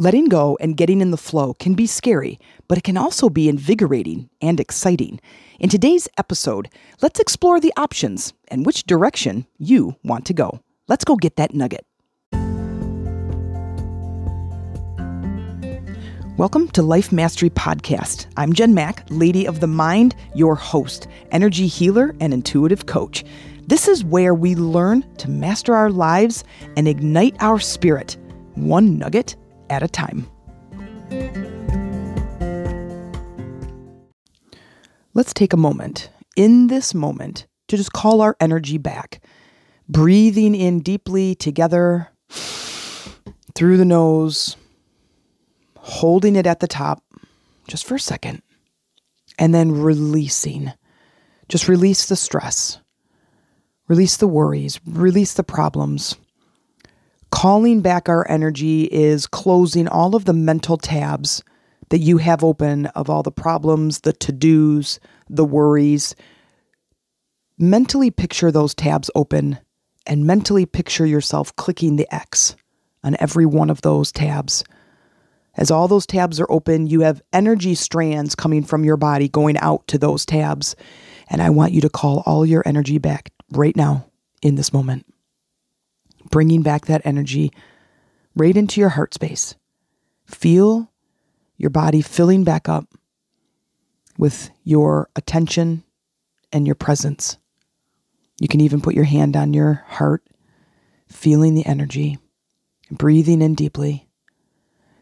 Letting go and getting in the flow can be scary, but it can also be invigorating and exciting. In today's episode, let's explore the options and which direction you want to go. Let's go get that nugget. Welcome to Life Mastery Podcast. I'm Jen Mack, Lady of the Mind, your host, energy healer, and intuitive coach. This is where we learn to master our lives and ignite our spirit, one nugget at a time. Let's take a moment, in this moment, to just call our energy back. Breathing in deeply together through the nose, holding it at the top just for a second, and then releasing. Just release the stress, release the worries, release the problems Calling back our energy is closing all of the mental tabs that you have open of all the problems, the to dos, the worries. Mentally picture those tabs open and mentally picture yourself clicking the X on every one of those tabs. As all those tabs are open, you have energy strands coming from your body going out to those tabs. And I want you to call all your energy back right now in this moment bringing back that energy right into your heart space. Feel your body filling back up with your attention and your presence. You can even put your hand on your heart, feeling the energy, breathing in deeply,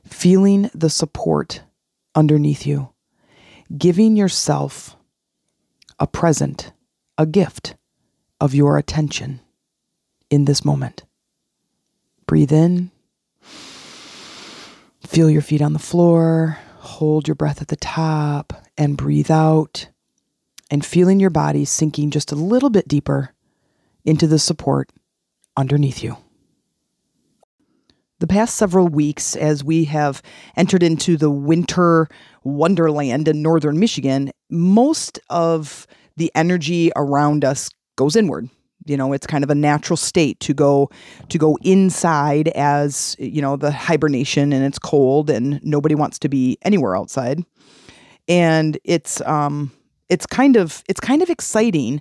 feeling the support underneath you, giving yourself a present, a gift of your attention in this moment. Breathe in. Feel your feet on the floor. Hold your breath at the top and breathe out. And feeling your body sinking just a little bit deeper into the support underneath you. The past several weeks, as we have entered into the winter wonderland in northern Michigan, most of the energy around us goes inward you know it's kind of a natural state to go to go inside as you know the hibernation and it's cold and nobody wants to be anywhere outside and it's um it's kind of it's kind of exciting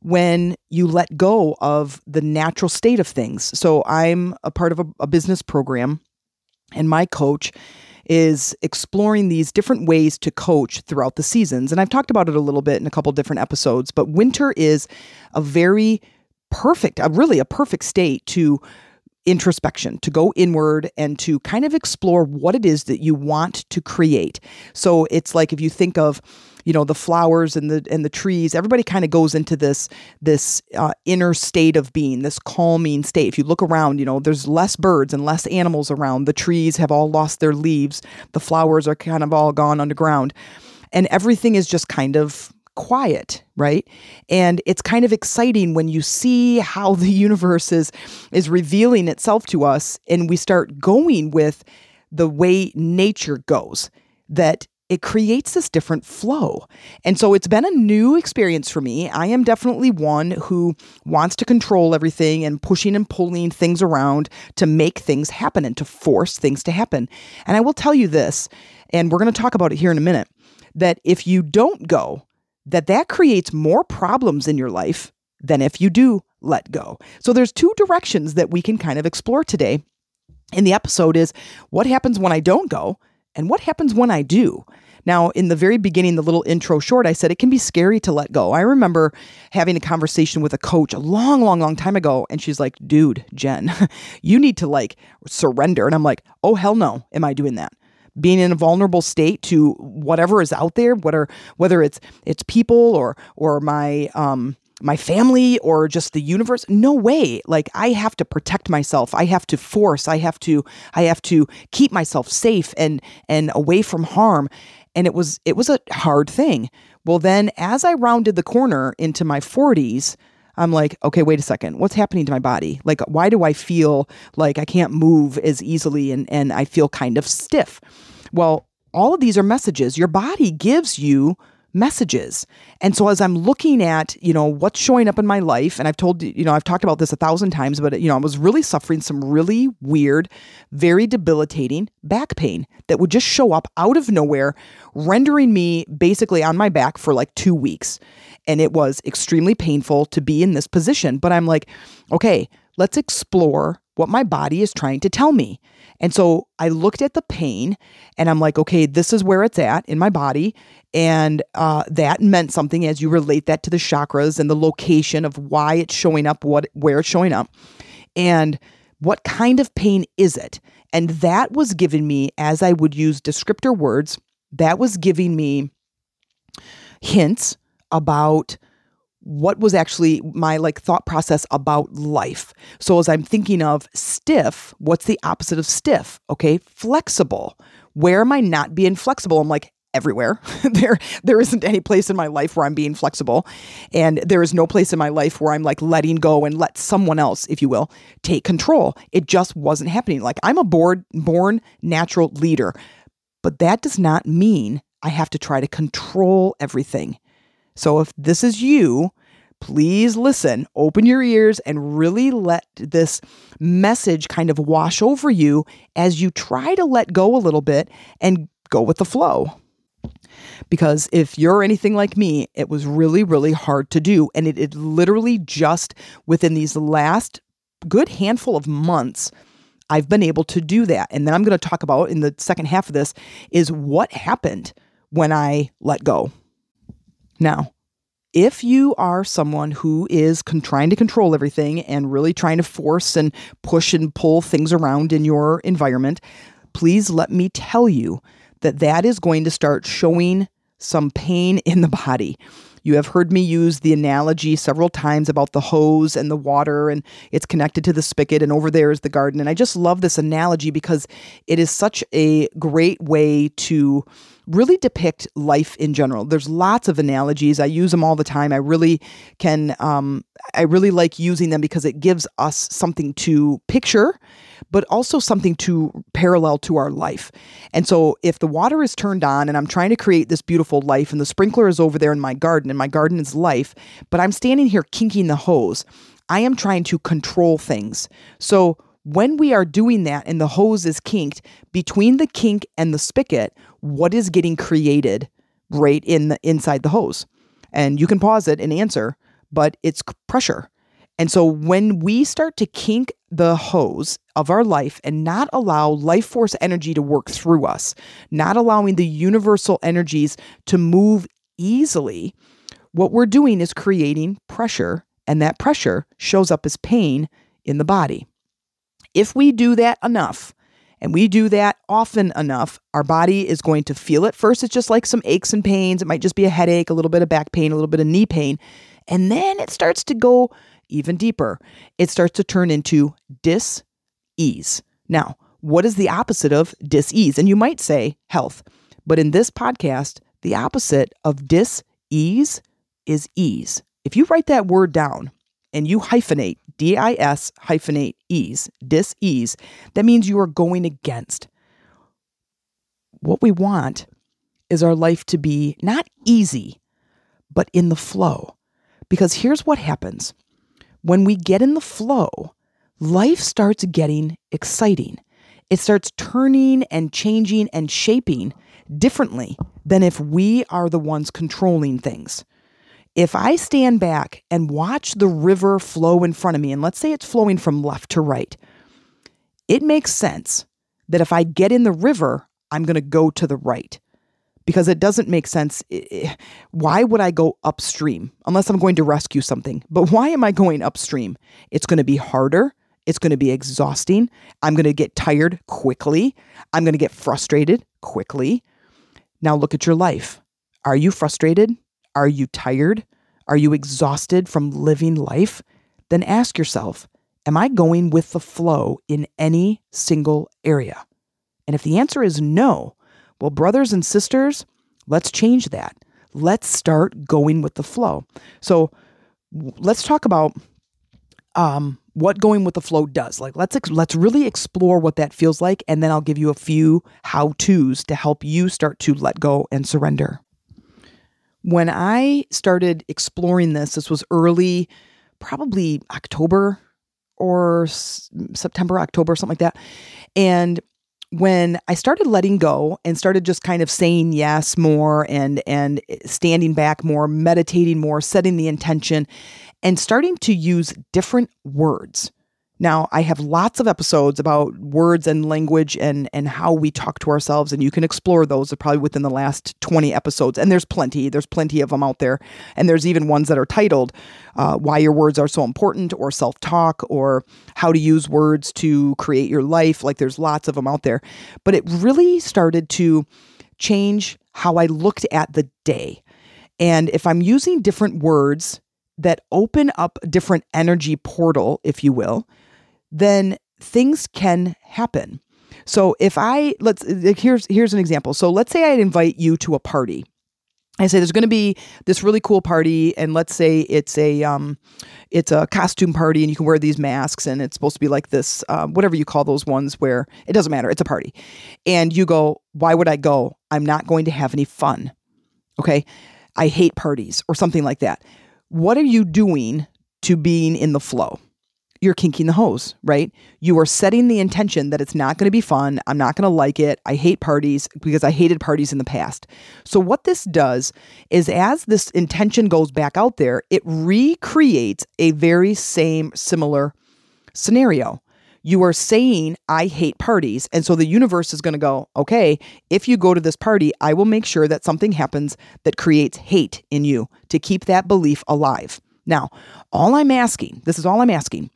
when you let go of the natural state of things so i'm a part of a, a business program and my coach is exploring these different ways to coach throughout the seasons. And I've talked about it a little bit in a couple different episodes, but winter is a very perfect, a, really a perfect state to introspection, to go inward and to kind of explore what it is that you want to create. So it's like if you think of you know the flowers and the and the trees everybody kind of goes into this this uh, inner state of being this calming state. If you look around you know there's less birds and less animals around. The trees have all lost their leaves. The flowers are kind of all gone underground. And everything is just kind of quiet, right? And it's kind of exciting when you see how the universe is is revealing itself to us and we start going with the way nature goes that it creates this different flow. And so it's been a new experience for me. I am definitely one who wants to control everything and pushing and pulling things around to make things happen and to force things to happen. And I will tell you this, and we're going to talk about it here in a minute, that if you don't go that that creates more problems in your life than if you do let go. So there's two directions that we can kind of explore today in the episode is what happens when I don't go and what happens when I do. Now, in the very beginning, the little intro short, I said it can be scary to let go. I remember having a conversation with a coach a long, long, long time ago, and she's like, dude, Jen, you need to like surrender. And I'm like, oh, hell no, am I doing that? Being in a vulnerable state to whatever is out there, whether whether it's it's people or or my um my family or just the universe no way. Like i have to protect myself. I have to force i have to i have to keep myself safe and and away from harm. And it was it was a hard thing. Well then as i rounded the corner into my 40s I'm like, okay, wait a second. What's happening to my body? Like, why do I feel like I can't move as easily and, and I feel kind of stiff? Well, all of these are messages. Your body gives you messages. And so as I'm looking at, you know, what's showing up in my life, and I've told, you know, I've talked about this a thousand times, but, you know, I was really suffering some really weird, very debilitating back pain that would just show up out of nowhere, rendering me basically on my back for like two weeks. And it was extremely painful to be in this position. But I'm like, okay, let's explore what my body is trying to tell me. And so I looked at the pain and I'm like, okay, this is where it's at in my body. And uh, that meant something as you relate that to the chakras and the location of why it's showing up, what where it's showing up, and what kind of pain is it. And that was giving me, as I would use descriptor words, that was giving me hints about what was actually my like thought process about life. So as I'm thinking of stiff, what's the opposite of stiff? Okay, flexible. Where am I not being flexible? I'm like everywhere. there there isn't any place in my life where I'm being flexible and there is no place in my life where I'm like letting go and let someone else, if you will, take control. It just wasn't happening. Like I'm a bored, born natural leader. But that does not mean I have to try to control everything. So if this is you, please listen, open your ears, and really let this message kind of wash over you as you try to let go a little bit and go with the flow. Because if you're anything like me, it was really, really hard to do. And it, it literally just within these last good handful of months, I've been able to do that. And then I'm going to talk about in the second half of this is what happened when I let go. Now, if you are someone who is con- trying to control everything and really trying to force and push and pull things around in your environment, please let me tell you that that is going to start showing some pain in the body. You have heard me use the analogy several times about the hose and the water, and it's connected to the spigot, and over there is the garden. And I just love this analogy because it is such a great way to really depict life in general. There's lots of analogies. I use them all the time. I really can, um, I really like using them because it gives us something to picture but also something to parallel to our life. And so if the water is turned on and I'm trying to create this beautiful life and the sprinkler is over there in my garden and my garden is life, but I'm standing here kinking the hose, I am trying to control things. So when we are doing that and the hose is kinked, between the kink and the spigot, what is getting created right in the inside the hose? And you can pause it and answer, but it's pressure. And so when we start to kink the hose of our life and not allow life force energy to work through us, not allowing the universal energies to move easily, what we're doing is creating pressure, and that pressure shows up as pain in the body. If we do that enough, and we do that often enough, our body is going to feel it. First, it's just like some aches and pains. It might just be a headache, a little bit of back pain, a little bit of knee pain. And then it starts to go even deeper. It starts to turn into dis ease. Now, what is the opposite of dis ease? And you might say health. But in this podcast, the opposite of dis ease is ease. If you write that word down and you hyphenate D I S hyphenate ease, dis ease, that means you are going against. What we want is our life to be not easy, but in the flow. Because here's what happens when we get in the flow, life starts getting exciting. It starts turning and changing and shaping differently than if we are the ones controlling things. If I stand back and watch the river flow in front of me, and let's say it's flowing from left to right, it makes sense that if I get in the river, I'm going to go to the right because it doesn't make sense. Why would I go upstream unless I'm going to rescue something? But why am I going upstream? It's going to be harder. It's going to be exhausting. I'm going to get tired quickly. I'm going to get frustrated quickly. Now look at your life. Are you frustrated? Are you tired? Are you exhausted from living life? Then ask yourself Am I going with the flow in any single area? And if the answer is no, well, brothers and sisters, let's change that. Let's start going with the flow. So let's talk about um, what going with the flow does. Like let's ex- let's really explore what that feels like, and then I'll give you a few how tos to help you start to let go and surrender. When I started exploring this, this was early, probably October or S- September, October, something like that. And when I started letting go and started just kind of saying yes more and and standing back more, meditating more, setting the intention and starting to use different words now, I have lots of episodes about words and language and and how we talk to ourselves and you can explore those probably within the last 20 episodes. And there's plenty there's plenty of them out there. And there's even ones that are titled uh, why your words are so important or self-talk or how to use words to create your life. Like there's lots of them out there. But it really started to change how I looked at the day. And if I'm using different words that open up a different energy portal if you will then things can happen. So if I let's here's here's an example. So let's say I invite you to a party. I say there's going to be this really cool party, and let's say it's a um, it's a costume party, and you can wear these masks, and it's supposed to be like this, uh, whatever you call those ones, where it doesn't matter, it's a party, and you go, why would I go? I'm not going to have any fun. Okay, I hate parties or something like that. What are you doing to being in the flow? You're kinking the hose, right? You are setting the intention that it's not going to be fun. I'm not going to like it. I hate parties because I hated parties in the past. So, what this does is as this intention goes back out there, it recreates a very same, similar scenario. You are saying, I hate parties. And so the universe is going to go, okay, if you go to this party, I will make sure that something happens that creates hate in you to keep that belief alive. Now, all I'm asking, this is all I'm asking,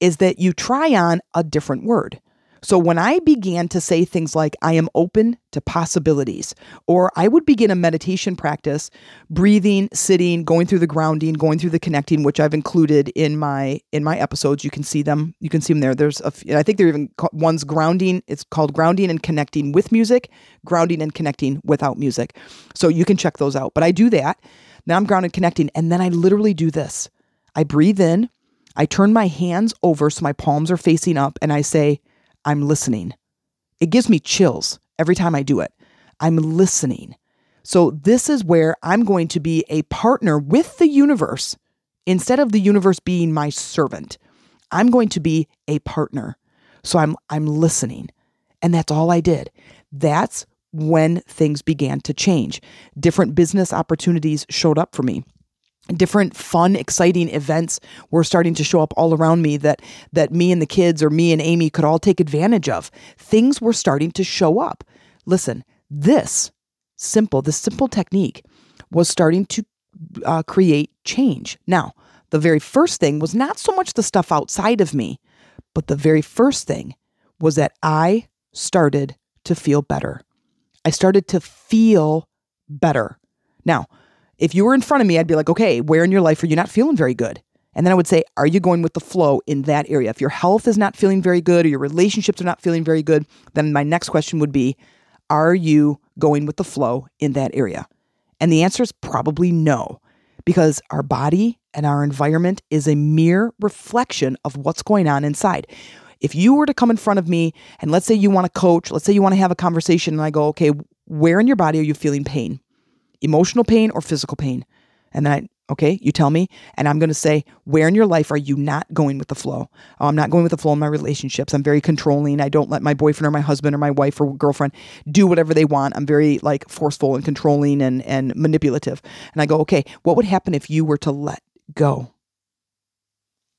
is that you try on a different word. So when I began to say things like, I am open to possibilities, or I would begin a meditation practice, breathing, sitting, going through the grounding, going through the connecting, which I've included in my in my episodes. You can see them. You can see them there. There's a, I think they're even one's grounding. It's called grounding and connecting with music, grounding and connecting without music. So you can check those out. But I do that. Now I'm grounded connecting. And then I literally do this I breathe in, I turn my hands over so my palms are facing up, and I say, I'm listening. It gives me chills every time I do it. I'm listening. So, this is where I'm going to be a partner with the universe instead of the universe being my servant. I'm going to be a partner. So, I'm, I'm listening. And that's all I did. That's when things began to change. Different business opportunities showed up for me. Different fun exciting events were starting to show up all around me that that me and the kids or me and Amy could all take advantage of. Things were starting to show up. Listen this simple this simple technique was starting to uh, create change. Now the very first thing was not so much the stuff outside of me but the very first thing was that I started to feel better I started to feel better. Now, if you were in front of me, I'd be like, okay, where in your life are you not feeling very good? And then I would say, are you going with the flow in that area? If your health is not feeling very good or your relationships are not feeling very good, then my next question would be, are you going with the flow in that area? And the answer is probably no, because our body and our environment is a mere reflection of what's going on inside if you were to come in front of me and let's say you want to coach, let's say you want to have a conversation, and I go, okay, where in your body are you feeling pain? Emotional pain or physical pain? And then I, okay, you tell me, and I'm going to say, where in your life are you not going with the flow? Oh, I'm not going with the flow in my relationships. I'm very controlling. I don't let my boyfriend or my husband or my wife or girlfriend do whatever they want. I'm very like forceful and controlling and, and manipulative. And I go, okay, what would happen if you were to let go?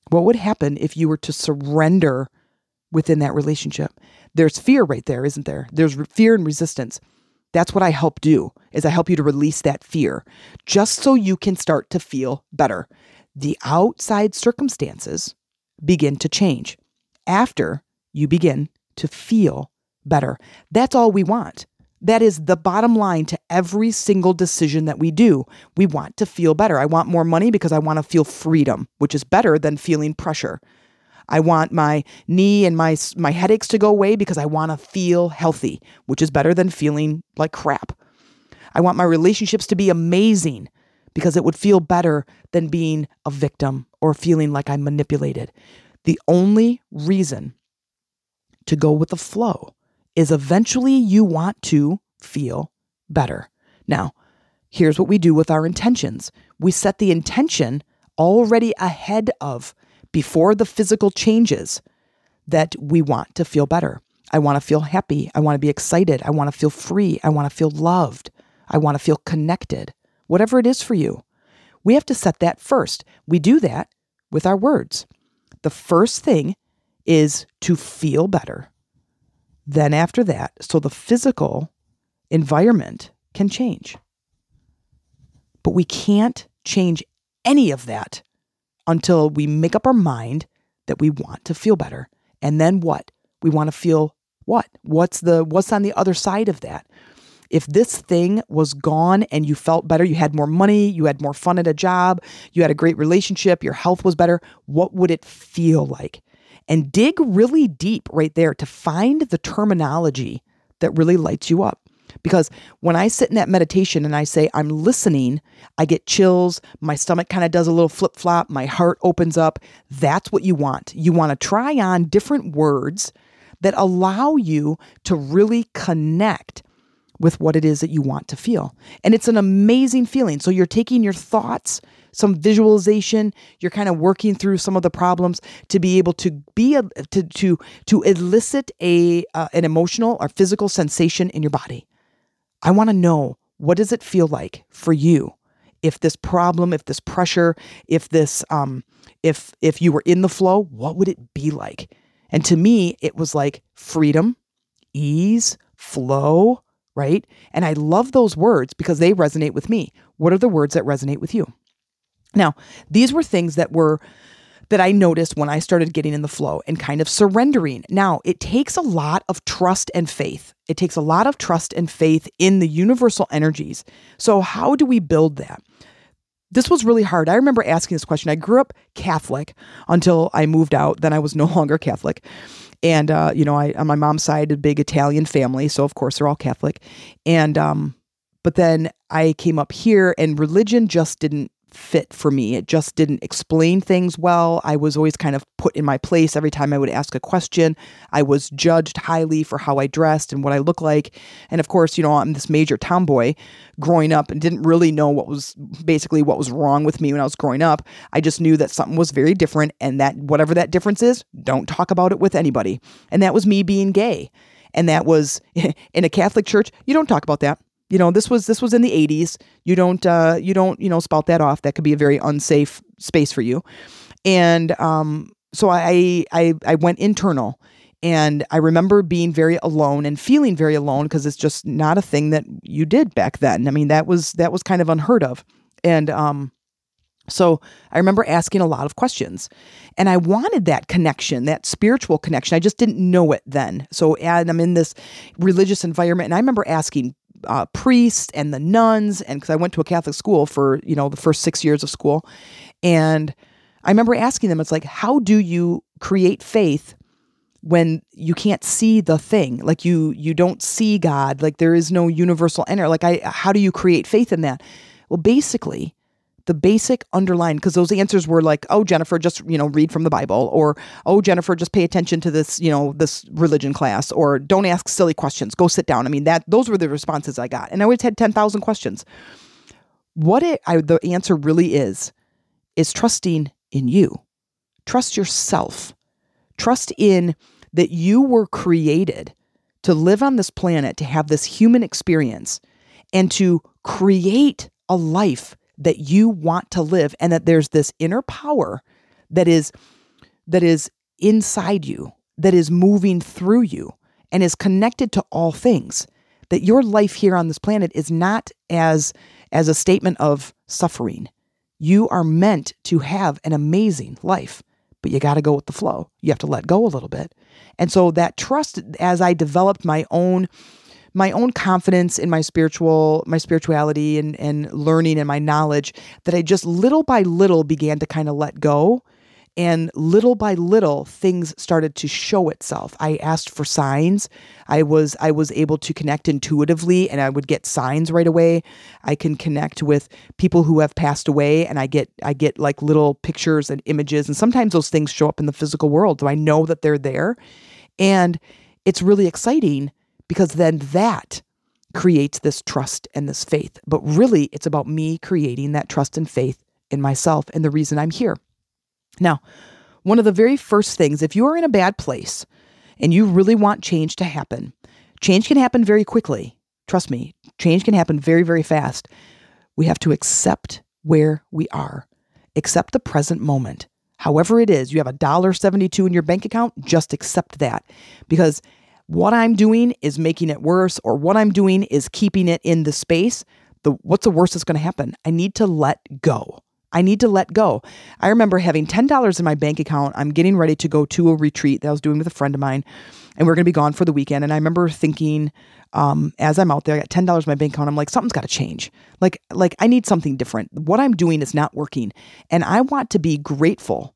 What would happen if you were to surrender within that relationship. There's fear right there, isn't there? There's fear and resistance. That's what I help do is I help you to release that fear just so you can start to feel better. The outside circumstances begin to change after you begin to feel better. That's all we want. That is the bottom line to every single decision that we do. We want to feel better. I want more money because I want to feel freedom, which is better than feeling pressure. I want my knee and my my headaches to go away because I want to feel healthy, which is better than feeling like crap. I want my relationships to be amazing because it would feel better than being a victim or feeling like I'm manipulated. The only reason to go with the flow is eventually you want to feel better. Now, here's what we do with our intentions we set the intention already ahead of before the physical changes that we want to feel better. I want to feel happy. I want to be excited. I want to feel free. I want to feel loved. I want to feel connected. Whatever it is for you, we have to set that first. We do that with our words. The first thing is to feel better. Then, after that, so the physical environment can change. But we can't change any of that until we make up our mind that we want to feel better. And then what? We want to feel what? What's the what's on the other side of that? If this thing was gone and you felt better, you had more money, you had more fun at a job, you had a great relationship, your health was better, what would it feel like? And dig really deep right there to find the terminology that really lights you up. Because when I sit in that meditation and I say, I'm listening, I get chills, my stomach kind of does a little flip flop, my heart opens up. That's what you want. You want to try on different words that allow you to really connect with what it is that you want to feel. And it's an amazing feeling. So you're taking your thoughts, some visualization, you're kind of working through some of the problems to be able to be a, to to to elicit a uh, an emotional or physical sensation in your body. I want to know what does it feel like for you if this problem, if this pressure, if this um if if you were in the flow, what would it be like? And to me, it was like freedom, ease, flow, right? And I love those words because they resonate with me. What are the words that resonate with you? Now, these were things that were that I noticed when I started getting in the flow and kind of surrendering. Now, it takes a lot of trust and faith. It takes a lot of trust and faith in the universal energies. So, how do we build that? This was really hard. I remember asking this question. I grew up Catholic until I moved out. Then I was no longer Catholic. And, uh, you know, I, on my mom's side, a big Italian family. So, of course, they're all Catholic. And, um, but then I came up here and religion just didn't fit for me. It just didn't explain things well. I was always kind of put in my place every time I would ask a question. I was judged highly for how I dressed and what I looked like. And of course, you know, I'm this major tomboy growing up and didn't really know what was basically what was wrong with me when I was growing up. I just knew that something was very different and that whatever that difference is, don't talk about it with anybody. And that was me being gay. And that was in a Catholic church, you don't talk about that you know this was this was in the 80s you don't uh you don't you know spout that off. That could be a very unsafe space for you. And um so i i i went internal. And i remember being very alone and feeling very alone because it's just not a thing that you did back then. I mean that was that was kind of unheard of. And um so I remember asking a lot of questions. And I wanted that connection, that spiritual connection. I just didn't know it then. So and I'm in this religious environment and I remember asking uh, priests and the nuns, and because I went to a Catholic school for you know the first six years of school, and I remember asking them, it's like, how do you create faith when you can't see the thing? Like you you don't see God, like there is no universal enter. Like I, how do you create faith in that? Well, basically, the basic underline because those answers were like oh jennifer just you know read from the bible or oh jennifer just pay attention to this you know this religion class or don't ask silly questions. Go sit down. I mean that those were the responses i got and i always had 10,000 questions. What it I, the answer really is is trusting in you. Trust yourself. Trust in that you were created to live on this planet to have this human experience and to create a life that you want to live and that there's this inner power that is that is inside you that is moving through you and is connected to all things that your life here on this planet is not as as a statement of suffering. You are meant to have an amazing life but you got to go with the flow. You have to let go a little bit. And so that trust as i developed my own my own confidence in my spiritual my spirituality and and learning and my knowledge that I just little by little began to kind of let go. And little by little things started to show itself. I asked for signs. I was i was able to connect intuitively and i would get signs right away. I can connect with people who have passed away and i get i get like little pictures and images. And sometimes those things show up in the physical world so i know that they're there. And it's really exciting because then that creates this trust and this faith. But really, it's about me creating that trust and faith in myself and the reason I'm here. Now, one of the very first things, if you are in a bad place and you really want change to happen, change can happen very quickly. Trust me, change can happen very, very fast. We have to accept where we are, accept the present moment. However, it is, you have a dollar seventy-two in your bank account, just accept that because what I'm doing is making it worse, or what I'm doing is keeping it in the space. The what's the worst that's going to happen? I need to let go. I need to let go. I remember having $10 in my bank account. I'm getting ready to go to a retreat that I was doing with a friend of mine, and we're going to be gone for the weekend. And I remember thinking, um, as I'm out there, I got $10 in my bank account. I'm like, something's got to change. Like, like I need something different. What I'm doing is not working. And I want to be grateful.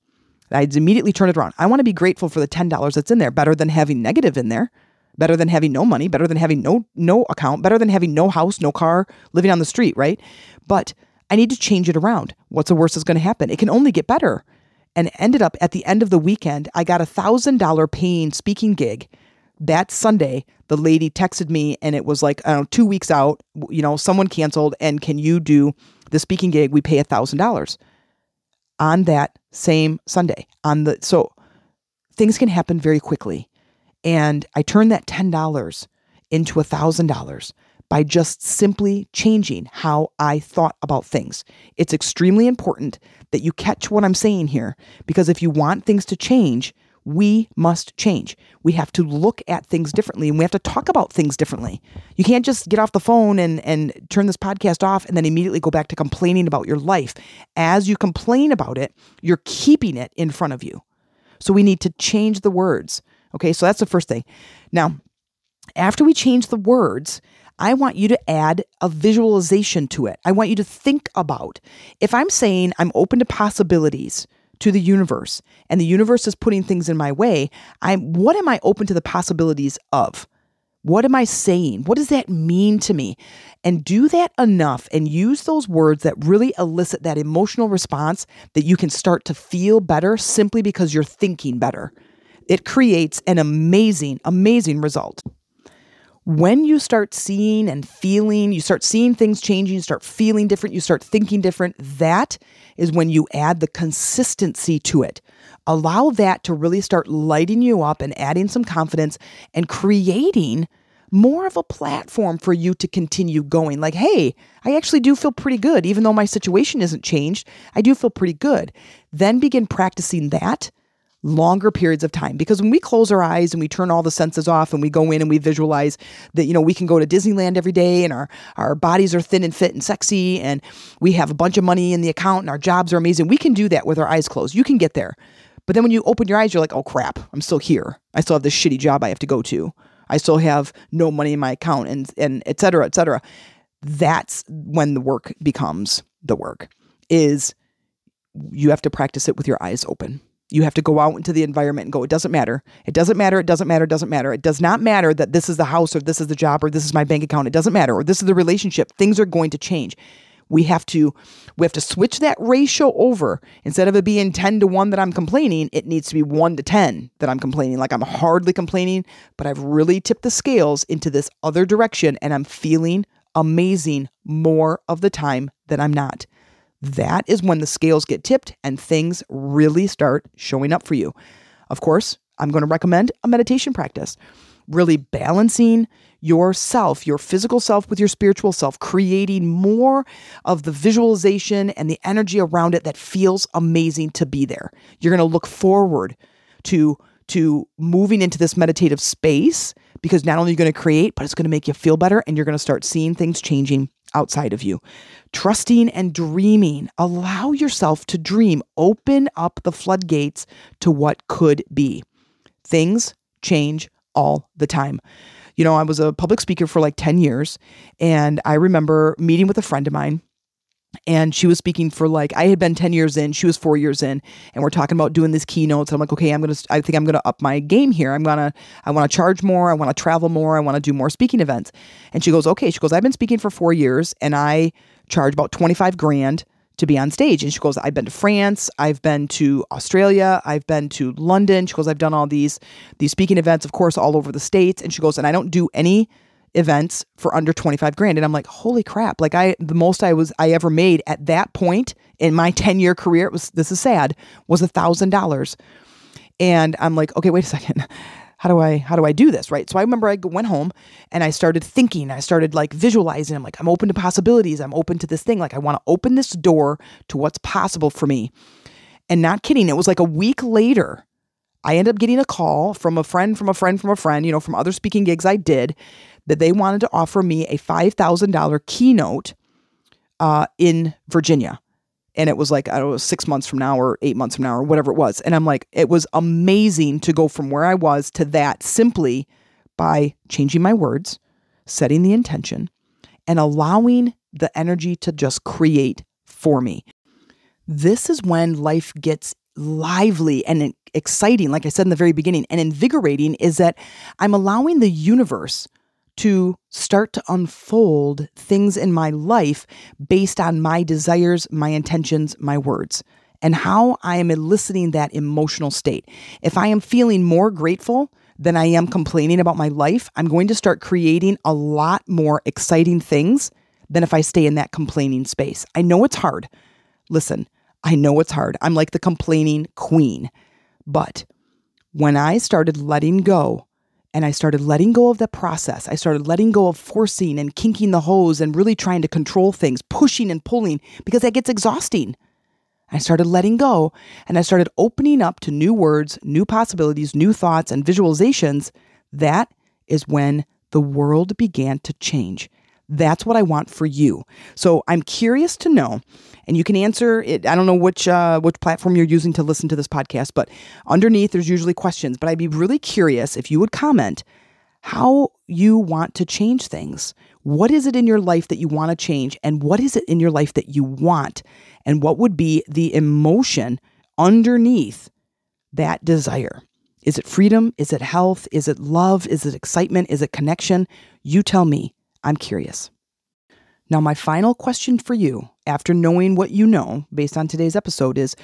I immediately turn it around. I want to be grateful for the $10 that's in there, better than having negative in there better than having no money, better than having no no account, better than having no house, no car, living on the street, right? But I need to change it around. What's the worst that's going to happen? It can only get better. And ended up at the end of the weekend, I got a thousand dollar paying speaking gig. That Sunday, the lady texted me and it was like, I don't know, two weeks out, you know, someone canceled and can you do the speaking gig? We pay a thousand dollars on that same Sunday. On the so things can happen very quickly. And I turned that $10 into a $1,000 by just simply changing how I thought about things. It's extremely important that you catch what I'm saying here because if you want things to change, we must change. We have to look at things differently and we have to talk about things differently. You can't just get off the phone and, and turn this podcast off and then immediately go back to complaining about your life. As you complain about it, you're keeping it in front of you. So we need to change the words. Okay, so that's the first thing. Now, after we change the words, I want you to add a visualization to it. I want you to think about if I'm saying I'm open to possibilities to the universe and the universe is putting things in my way, I'm what am I open to the possibilities of? What am I saying? What does that mean to me? And do that enough and use those words that really elicit that emotional response that you can start to feel better simply because you're thinking better. It creates an amazing, amazing result when you start seeing and feeling, you start seeing things changing, you start feeling different, you start thinking different, that is when you add the consistency to it. Allow that to really start lighting you up and adding some confidence and creating more of a platform for you to continue going. Like, hey, I actually do feel pretty good. Even though my situation isn't changed, I do feel pretty good. Then begin practicing that longer periods of time. Because when we close our eyes and we turn all the senses off and we go in and we visualize that you know we can go to Disneyland every day and our our bodies are thin and fit and sexy and we have a bunch of money in the account and our jobs are amazing we can do that with our eyes closed. You can get there. But then when you open your eyes you're like oh crap I'm still here. I still have this shitty job I have to go to. I still have no money in my account and and et cetera et cetera. That's when the work becomes the work is you have to practice it with your eyes open you have to go out into the environment and go, it doesn't matter. It doesn't matter. It doesn't matter. It doesn't matter. It does not matter that this is the house or this is the job or this is my bank account. It doesn't matter. Or this is the relationship. Things are going to change. We have to we have to switch that ratio over. Instead of it being 10 to 1 that I'm complaining, it needs to be 1 to 10 that I'm complaining. Like I'm hardly complaining, but I've really tipped the scales into this other direction and I'm feeling amazing more of the time than I'm not that is when the scales get tipped and things really start showing up for you. Of course, I'm going to recommend a meditation practice, really balancing yourself, your physical self with your spiritual self, creating more of the visualization and the energy around it that feels amazing to be there. You're going to look forward to to moving into this meditative space because not only are you going to create, but it's going to make you feel better and you're going to start seeing things changing outside of you. Trusting and dreaming. Allow yourself to dream. Open up the floodgates to what could be. Things change all the time. You know, I was a public speaker for like 10 years, and I remember meeting with a friend of mine and she was speaking for like I had been 10 years in, she was 4 years in, and we're talking about doing this keynotes. I'm like, "Okay, I'm going to I think I'm going to up my game here. I'm going to I want to charge more, I want to travel more, I want to do more speaking events." And she goes, "Okay." She goes, "I've been speaking for 4 years and I charge about 25 grand to be on stage." And she goes, "I've been to France, I've been to Australia, I've been to London." She goes, "I've done all these these speaking events, of course, all over the states." And she goes, "And I don't do any events for under 25 grand. And i'm like holy crap. Like i the most i was i ever made at that point in my 10 year career it was this is sad was a thousand dollars. And i'm like okay wait a second. How do i how do i do this right? So i remember i went home and i started thinking. I started like visualizing. I'm like i'm open to possibilities. I'm open to this thing. Like i want to open this door to what's possible for me. And not kidding it was like a week later I ended up getting a call from a friend, from a friend, from a friend, you know, from other speaking gigs I did, that they wanted to offer me a $5,000 keynote uh, in Virginia. And it was like, I don't know, six months from now or eight months from now or whatever it was. And I'm like, it was amazing to go from where I was to that simply by changing my words, setting the intention, and allowing the energy to just create for me. This is when life gets lively and exciting, like I said in the very beginning, and invigorating is that I'm allowing the universe to start to unfold things in my life based on my desires, my intentions, my words, and how I am eliciting that emotional state. If I am feeling more grateful than I am complaining about my life, I'm going to start creating a lot more exciting things than if I stay in that complaining space. I know it's hard. Listen, I know it's hard. I'm like the complaining queen. But when I started letting go and I started letting go of the process, I started letting go of forcing and kinking the hose and really trying to control things, pushing and pulling because that gets exhausting. I started letting go and I started opening up to new words, new possibilities, new thoughts, and visualizations. That is when the world began to change. That's what I want for you. So I'm curious to know, and you can answer it. I don't know which uh, which platform you're using to listen to this podcast, but underneath there's usually questions. But I'd be really curious if you would comment how you want to change things. What is it in your life that you want to change, and what is it in your life that you want, and what would be the emotion underneath that desire? Is it freedom? Is it health? Is it love? Is it excitement? Is it connection? You tell me. I'm curious. Now, my final question for you, after knowing what you know based on today's episode, is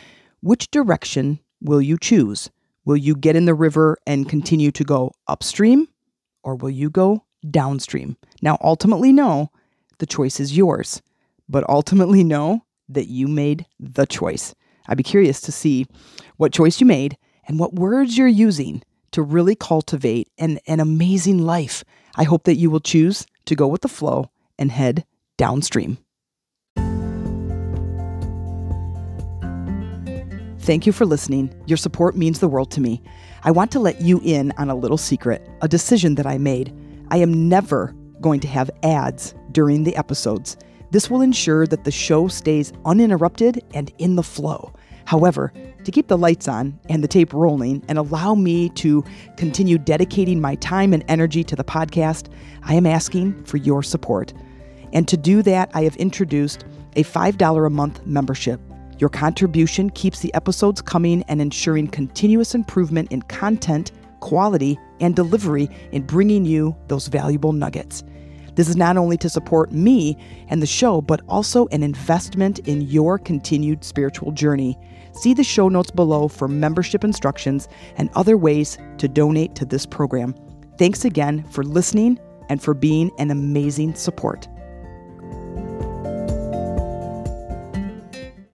which direction will you choose? Will you get in the river and continue to go upstream, or will you go downstream? Now, ultimately, know the choice is yours, but ultimately, know that you made the choice. I'd be curious to see what choice you made and what words you're using to really cultivate an, an amazing life. I hope that you will choose to go with the flow and head downstream. Thank you for listening. Your support means the world to me. I want to let you in on a little secret, a decision that I made. I am never going to have ads during the episodes. This will ensure that the show stays uninterrupted and in the flow. However, to keep the lights on and the tape rolling and allow me to continue dedicating my time and energy to the podcast, I am asking for your support. And to do that, I have introduced a $5 a month membership. Your contribution keeps the episodes coming and ensuring continuous improvement in content, quality, and delivery in bringing you those valuable nuggets. This is not only to support me and the show, but also an investment in your continued spiritual journey. See the show notes below for membership instructions and other ways to donate to this program. Thanks again for listening and for being an amazing support. Bye.